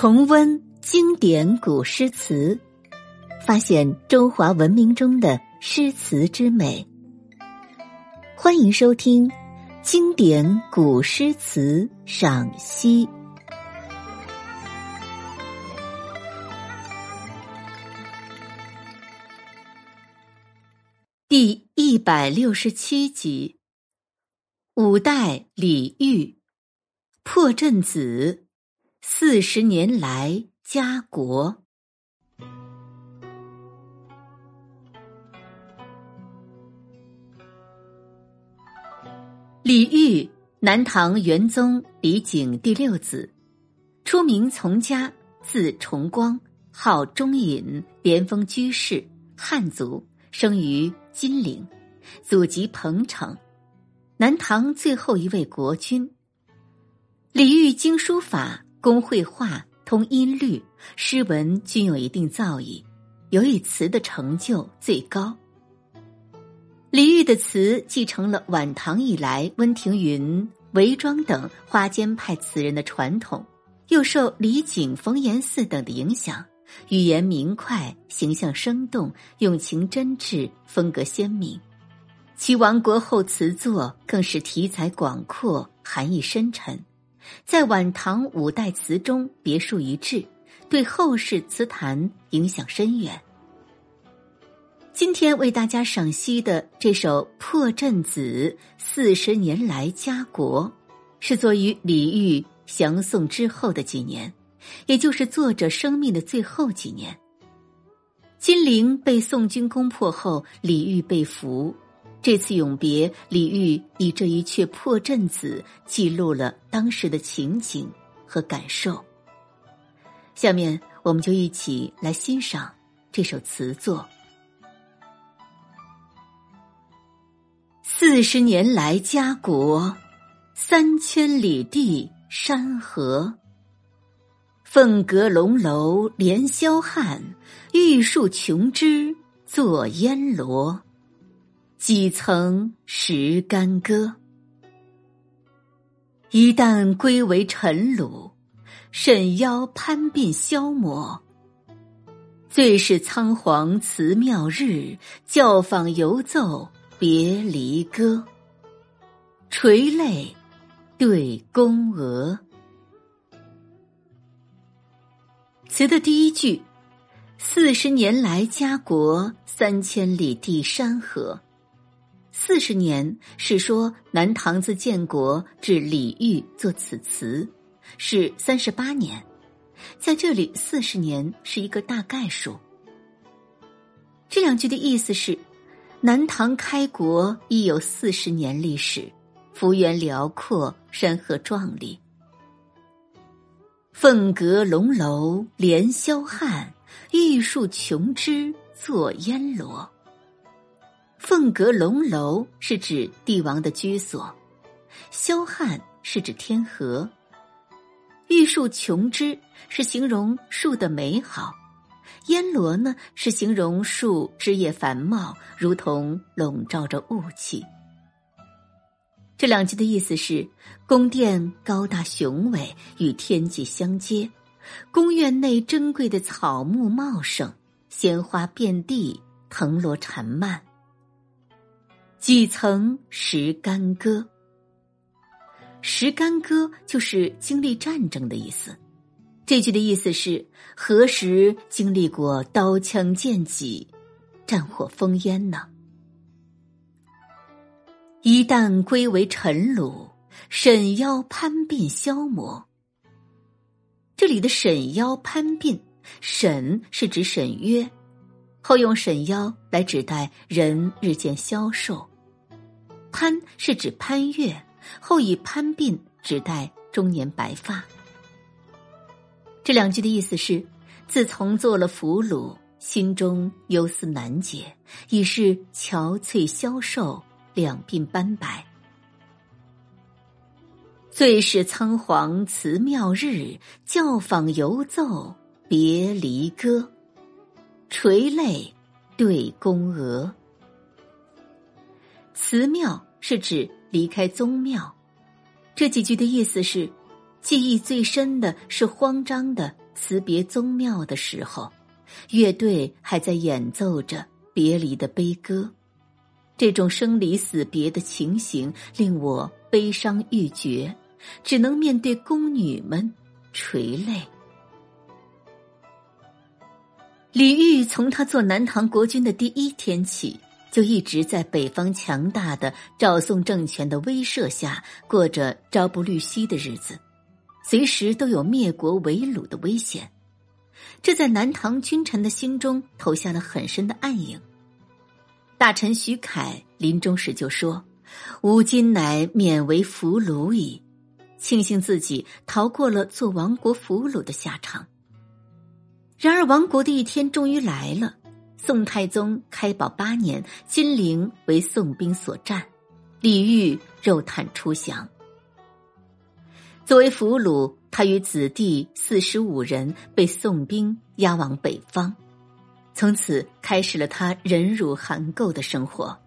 重温经典古诗词，发现中华文明中的诗词之美。欢迎收听《经典古诗词赏析》第一百六十七集：五代李煜破阵子。四十年来家国。李煜，南唐元宗李璟第六子，初名从家，字重光，号中隐，边锋居士，汉族，生于金陵，祖籍彭城，南唐最后一位国君。李煜精书法。工绘画，通音律，诗文均有一定造诣，尤以词的成就最高。李煜的词继承了晚唐以来温庭筠、韦庄等花间派词人的传统，又受李璟、冯延巳等的影响，语言明快，形象生动，用情真挚，风格鲜明。其亡国后词作更是题材广阔，含义深沉。在晚唐五代词中别树一帜，对后世词坛影响深远。今天为大家赏析的这首《破阵子·四十年来家国》，是作于李煜降宋之后的几年，也就是作者生命的最后几年。金陵被宋军攻破后，李煜被俘。这次永别，李煜以这一阙破阵子记录了当时的情景和感受。下面，我们就一起来欣赏这首词作。四十年来家国，三千里地山河。凤阁龙楼连霄汉，玉树琼枝作烟萝。几曾识干戈？一旦归为尘虏，沈腰攀鬓消磨。最是仓皇辞庙日，教坊犹奏别离歌。垂泪对宫娥。词的第一句：“四十年来家国，三千里地山河。”四十年是说南唐自建国至李煜作此词，是三十八年，在这里四十年是一个大概数。这两句的意思是，南唐开国已有四十年历史，幅员辽阔，山河壮丽。凤阁龙楼连霄汉，玉树琼枝作烟萝。凤阁龙楼是指帝王的居所，霄汉是指天河，玉树琼枝是形容树的美好，烟罗呢是形容树枝叶繁茂，如同笼罩着雾气。这两句的意思是：宫殿高大雄伟，与天际相接；宫院内珍贵的草木茂盛，鲜花遍地，藤萝缠蔓。几曾识干戈？识干戈就是经历战争的意思。这句的意思是何时经历过刀枪剑戟、战火烽烟呢？一旦归为尘虏，沈腰攀鬓消磨。这里的沈腰攀鬓，沈是指沈约。后用沈腰来指代人日渐消瘦，攀是指攀越，后以攀鬓指代中年白发。这两句的意思是：自从做了俘虏，心中忧思难解，已是憔悴消瘦，两鬓斑白。最是仓皇辞庙日，教坊犹奏别离歌。垂泪对宫娥。辞庙是指离开宗庙。这几句的意思是：记忆最深的是慌张的辞别宗庙的时候，乐队还在演奏着别离的悲歌。这种生离死别的情形令我悲伤欲绝，只能面对宫女们垂泪。李煜从他做南唐国君的第一天起，就一直在北方强大的赵宋政权的威慑下，过着朝不虑夕的日子，随时都有灭国为虏的危险。这在南唐君臣的心中投下了很深的暗影。大臣徐凯临终时就说：“吾今乃免为俘虏矣，庆幸自己逃过了做亡国俘虏的下场。”然而，亡国的一天终于来了。宋太宗开宝八年，金陵为宋兵所占，李煜肉袒出降。作为俘虏，他与子弟四十五人被宋兵押往北方，从此开始了他忍辱含垢的生活。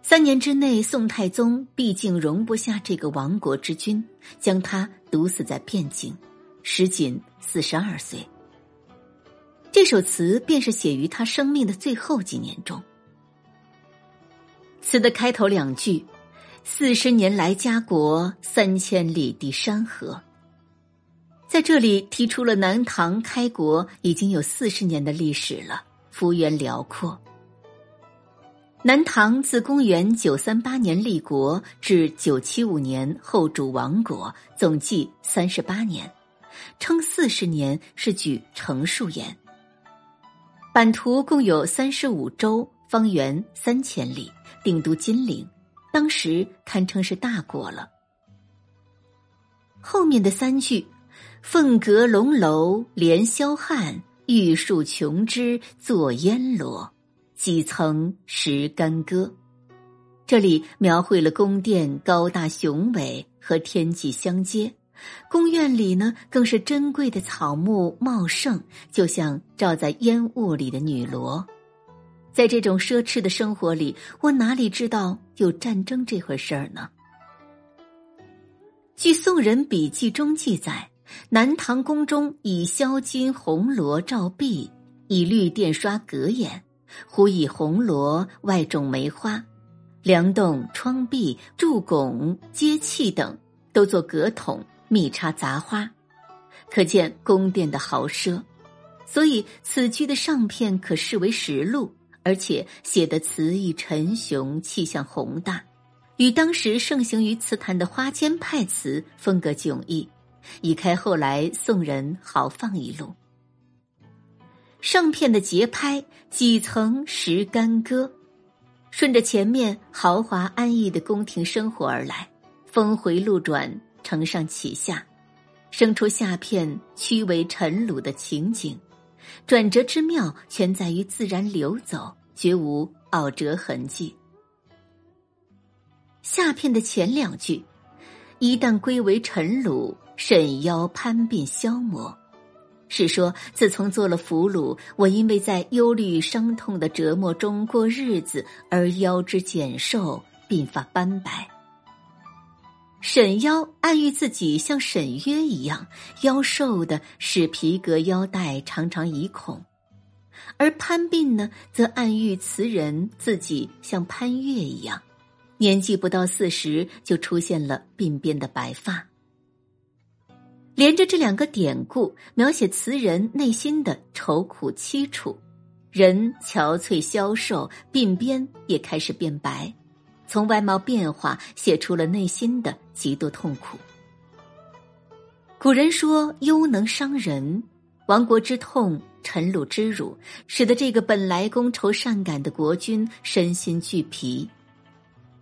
三年之内，宋太宗毕竟容不下这个亡国之君，将他毒死在汴京，时仅四十二岁。这首词便是写于他生命的最后几年中。词的开头两句：“四十年来家国，三千里地山河。”在这里提出了南唐开国已经有四十年的历史了，幅员辽阔。南唐自公元九三八年立国至九七五年后主亡国，总计三十八年，称四十年是举成数言。版图共有三十五州，方圆三千里，定都金陵，当时堪称是大国了。后面的三句：“凤阁龙楼连霄汉，玉树琼枝作烟罗，几层石干戈。”这里描绘了宫殿高大雄伟和天际相接。宫院里呢，更是珍贵的草木茂盛，就像罩在烟雾里的女罗。在这种奢侈的生活里，我哪里知道有战争这回事儿呢？据宋人笔记中记载，南唐宫中以销金红罗罩壁，以绿垫刷隔眼，忽以红罗外种梅花，梁栋、窗壁、柱拱、阶器等都做隔筒。密插杂花，可见宫殿的豪奢。所以此句的上片可视为实录，而且写的词意沉雄，气象宏大，与当时盛行于词坛的花间派词风格迥异，已开后来宋人豪放一路。上片的节拍几层石干戈，顺着前面豪华安逸的宫廷生活而来，峰回路转。承上启下，生出下片屈为尘鲁的情景，转折之妙全在于自然流走，绝无拗折痕迹。下片的前两句，一旦归为尘鲁，沈腰攀鬓消磨，是说自从做了俘虏，我因为在忧虑伤痛的折磨中过日子，而腰肢减瘦，鬓发斑白。沈腰暗喻自己像沈约一样腰瘦的，使皮革腰带常常移孔；而潘鬓呢，则暗喻词人自己像潘岳一样，年纪不到四十就出现了鬓边的白发。连着这两个典故，描写词人内心的愁苦凄楚，人憔悴消瘦，鬓边也开始变白。从外貌变化写出了内心的极度痛苦。古人说：“忧能伤人，亡国之痛，臣虏之辱，使得这个本来觥筹善感的国君身心俱疲。”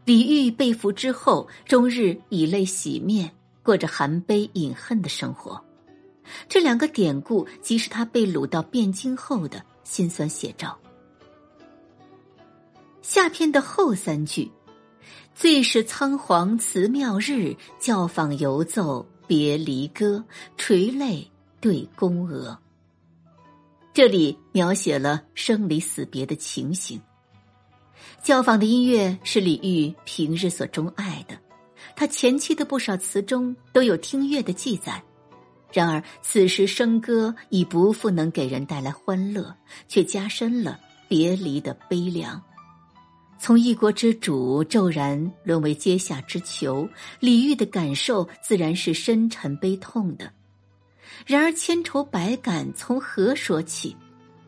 李煜被俘之后，终日以泪洗面，过着含悲饮恨的生活。这两个典故，即是他被掳到汴京后的辛酸写照。下篇的后三句。最是仓皇辞庙日，教坊犹奏别离歌，垂泪对宫娥。这里描写了生离死别的情形。教坊的音乐是李煜平日所钟爱的，他前期的不少词中都有听乐的记载。然而此时笙歌已不复能给人带来欢乐，却加深了别离的悲凉。从一国之主骤然沦为阶下之囚，李煜的感受自然是深沉悲痛的。然而千愁百感从何说起？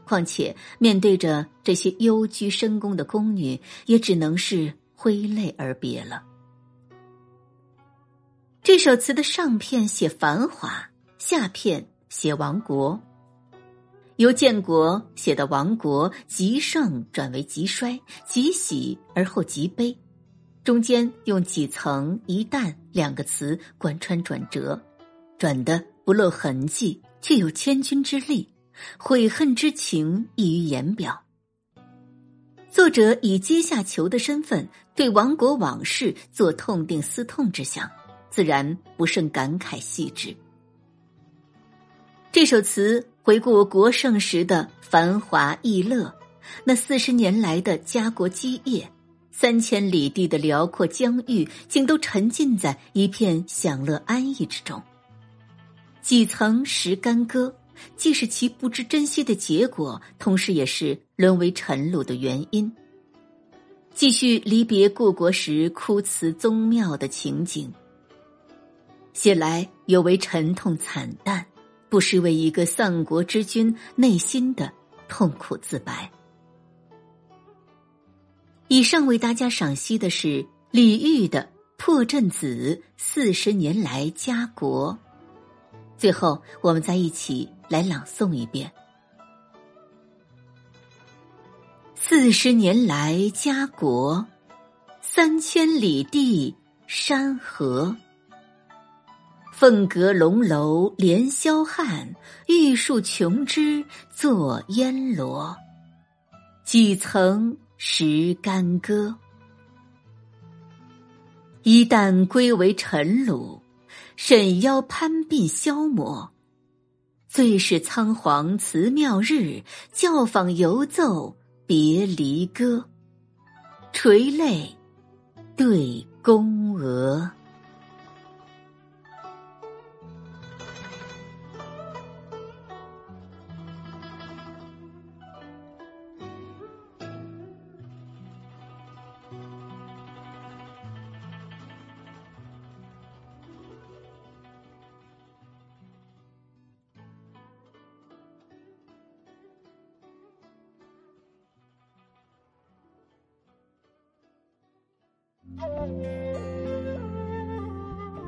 况且面对着这些幽居深宫的宫女，也只能是挥泪而别了。这首词的上片写繁华，下片写亡国。由建国写的亡国极盛转为极衰，极喜而后极悲，中间用几层一旦两个词贯穿转折，转的不露痕迹，却有千钧之力，悔恨之情溢于言表。作者以阶下囚的身份对亡国往事做痛定思痛之想，自然不胜感慨细致。这首词。回顾国盛时的繁华逸乐，那四十年来的家国基业，三千里地的辽阔疆域，竟都沉浸在一片享乐安逸之中。几曾识干戈，既是其不知珍惜的结果，同时也是沦为尘虏的原因。继续离别故国时哭辞宗庙的情景，写来尤为沉痛惨淡。不失为一个丧国之君内心的痛苦自白。以上为大家赏析的是李煜的《破阵子》四十年来家国。最后，我们再一起来朗诵一遍：四十年来家国，三千里地山河。凤阁龙楼连霄汉，玉树琼枝作烟萝。几曾识干戈？一旦归为臣虏，沈腰攀鬓消磨。最是仓皇辞庙日，教坊犹奏别离歌。垂泪对宫娥。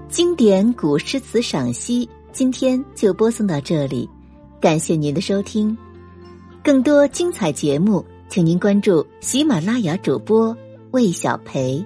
经典古诗词赏析，今天就播送到这里，感谢您的收听。更多精彩节目，请您关注喜马拉雅主播魏小培。